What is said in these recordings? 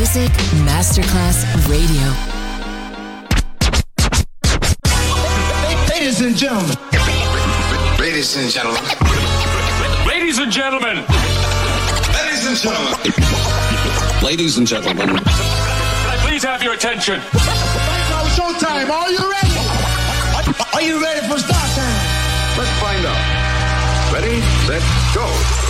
Music Masterclass Radio. Ladies and gentlemen. Ladies and gentlemen. Ladies and gentlemen. Ladies and gentlemen. Ladies and gentlemen. Can I Please have your attention. Now showtime. Are you ready? Are you ready for start time? Let's find out. Ready, set, go.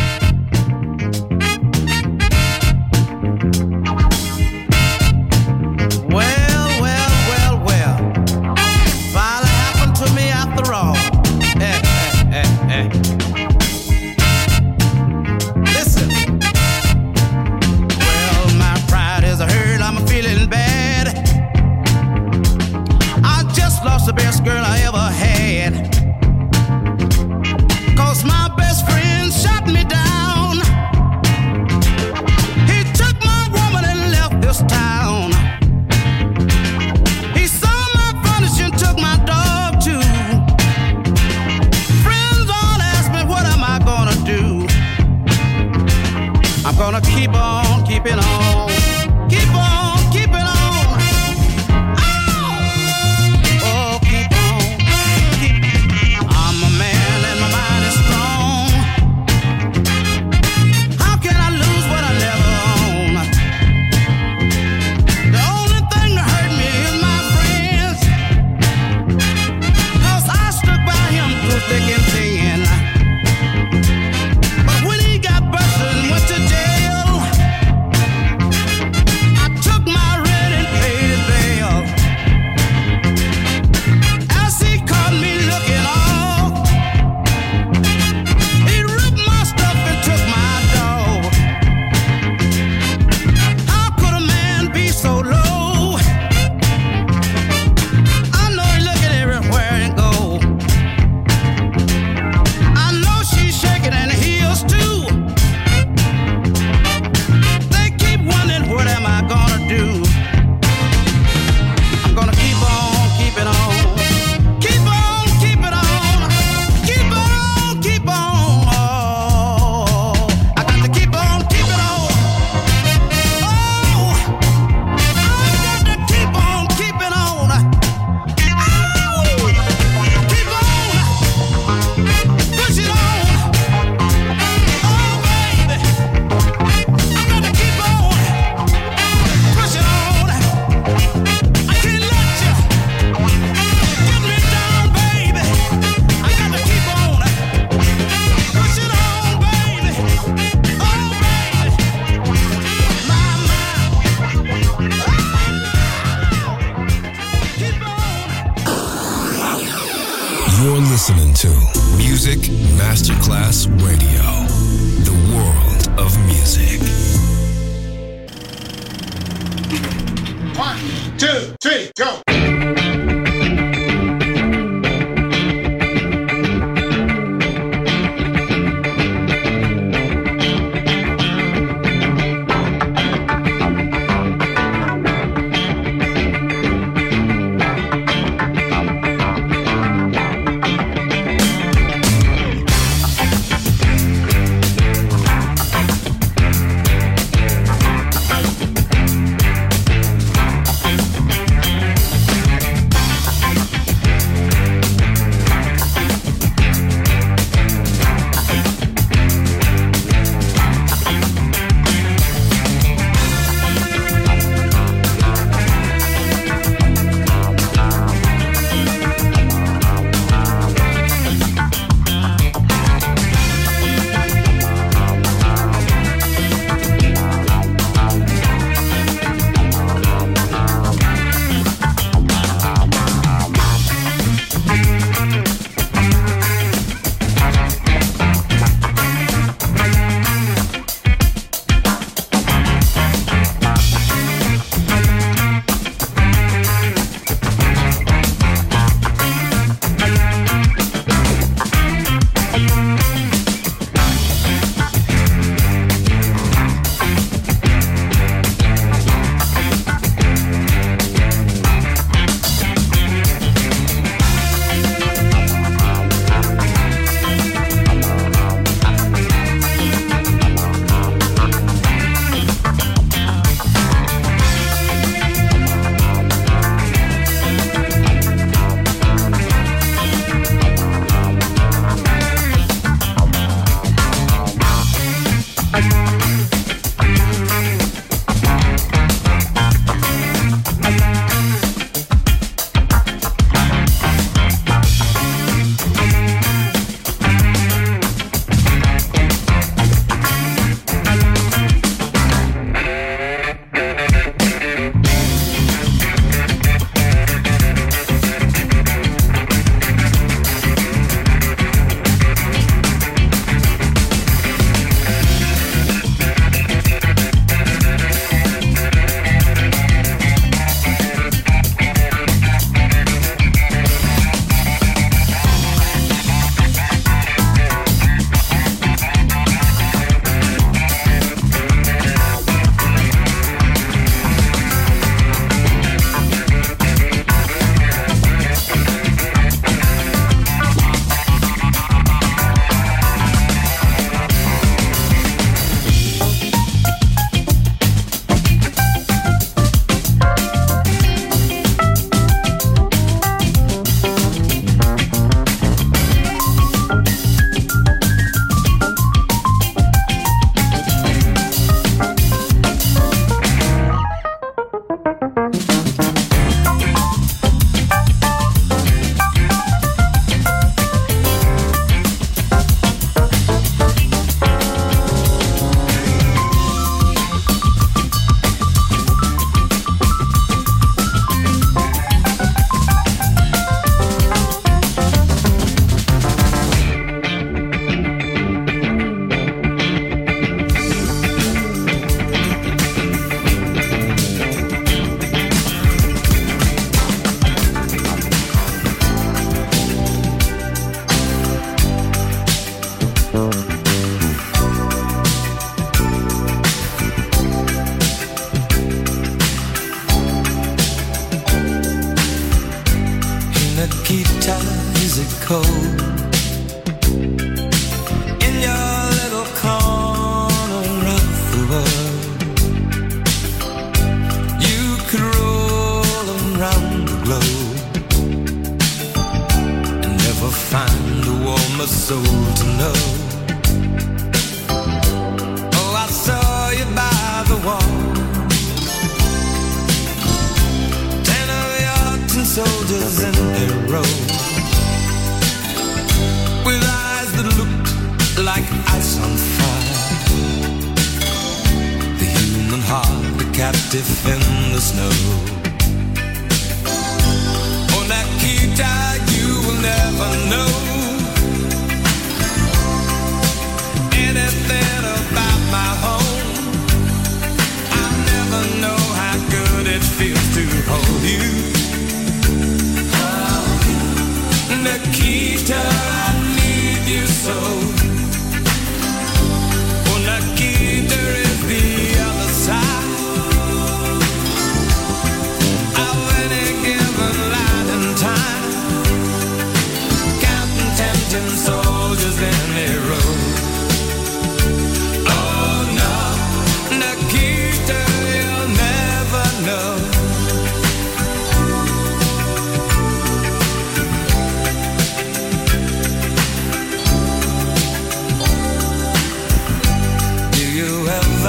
Cold?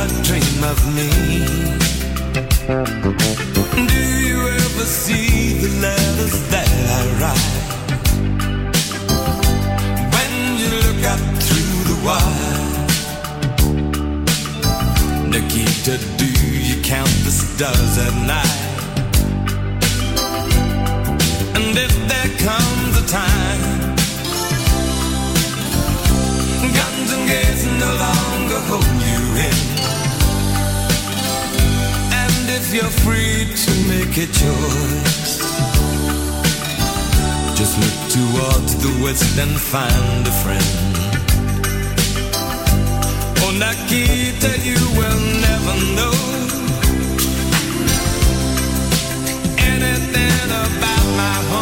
Ever dream of me? Do you ever see the letters that I write? When you look up through the wire, Nikita, do you count the stars at night? And if there comes a time And no longer hold you in. And if you're free to make a choice, just look towards the west and find a friend. Oh, Nikita, you will never know anything about my home.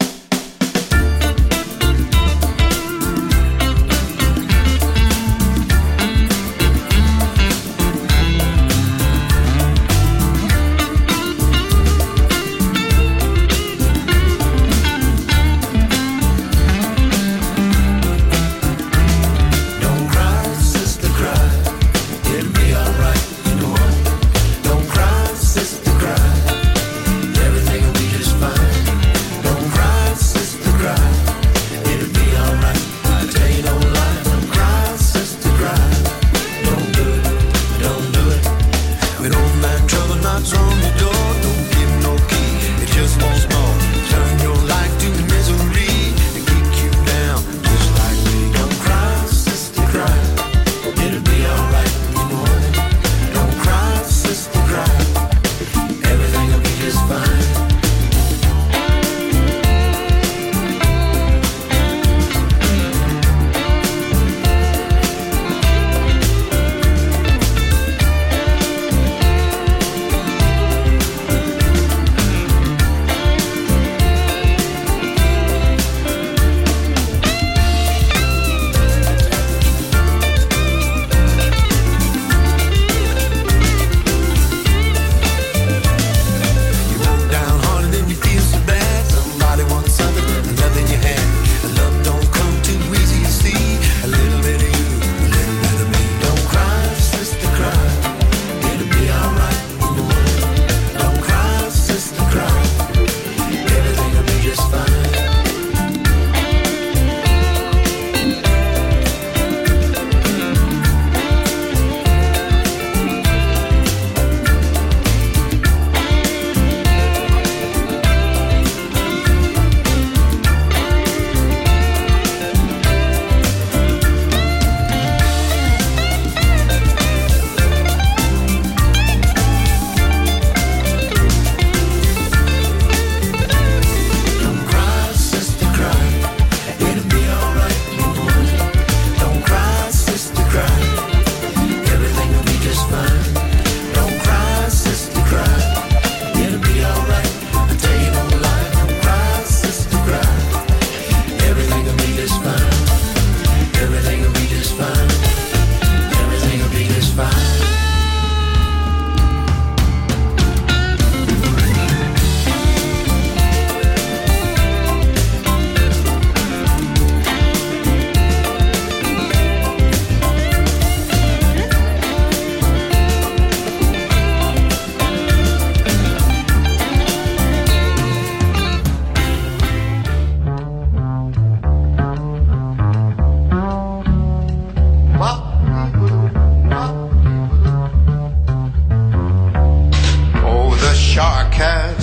I.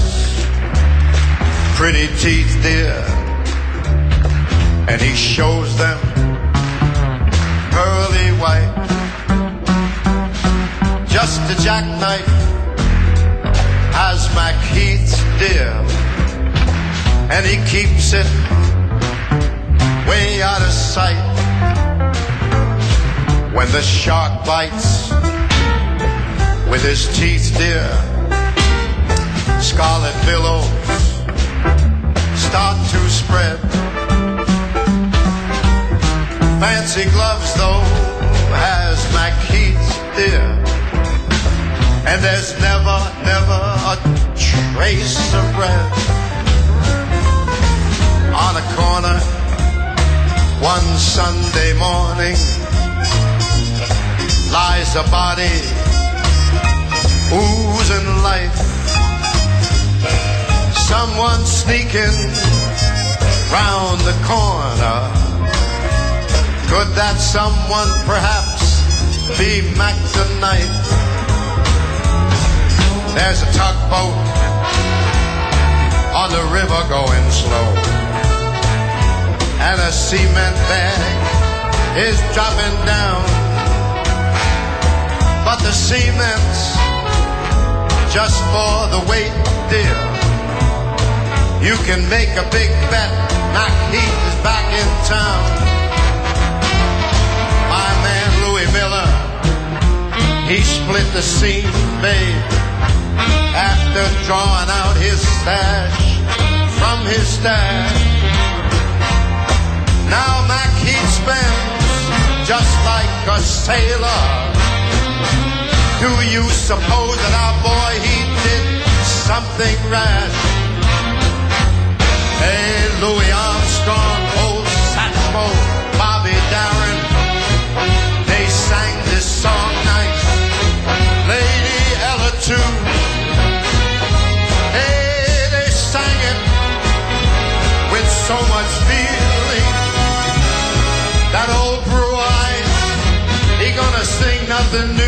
Pretty teeth, dear, and he shows them pearly white. Just a jackknife has MacHeath, dear, and he keeps it way out of sight. When the shark bites with his teeth, dear scarlet billows start to spread. Fancy gloves, though, has Macheath's dear. And there's never, never a trace of red. On a corner, one Sunday morning, lies a body oozing life. Someone sneaking round the corner. Could that someone perhaps be Mac tonight? There's a tugboat on the river going slow. And a cement bag is dropping down. But the cement's just for the weight, dear. You can make a big bet. Mac Heath is back in town. My man Louis Miller, he split the seam, babe, after drawing out his stash from his stash. Now Macheath spends just like a sailor. Do you suppose that our boy he did something rash? Hey, Louis Armstrong, old Satchmo, Bobby Darin, they sang this song nice. Lady Ella too. Hey, they sang it with so much feeling. That old blue-eyed, he gonna sing nothing new.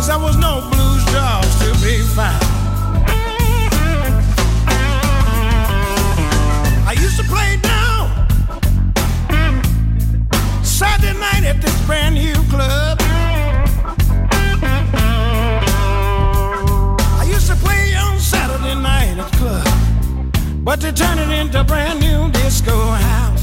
Cause there was no blues jobs to be found. I used to play down Saturday night at this brand new club. I used to play on Saturday night at the club, but they turned it into brand new disco house.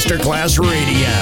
Masterclass Radio.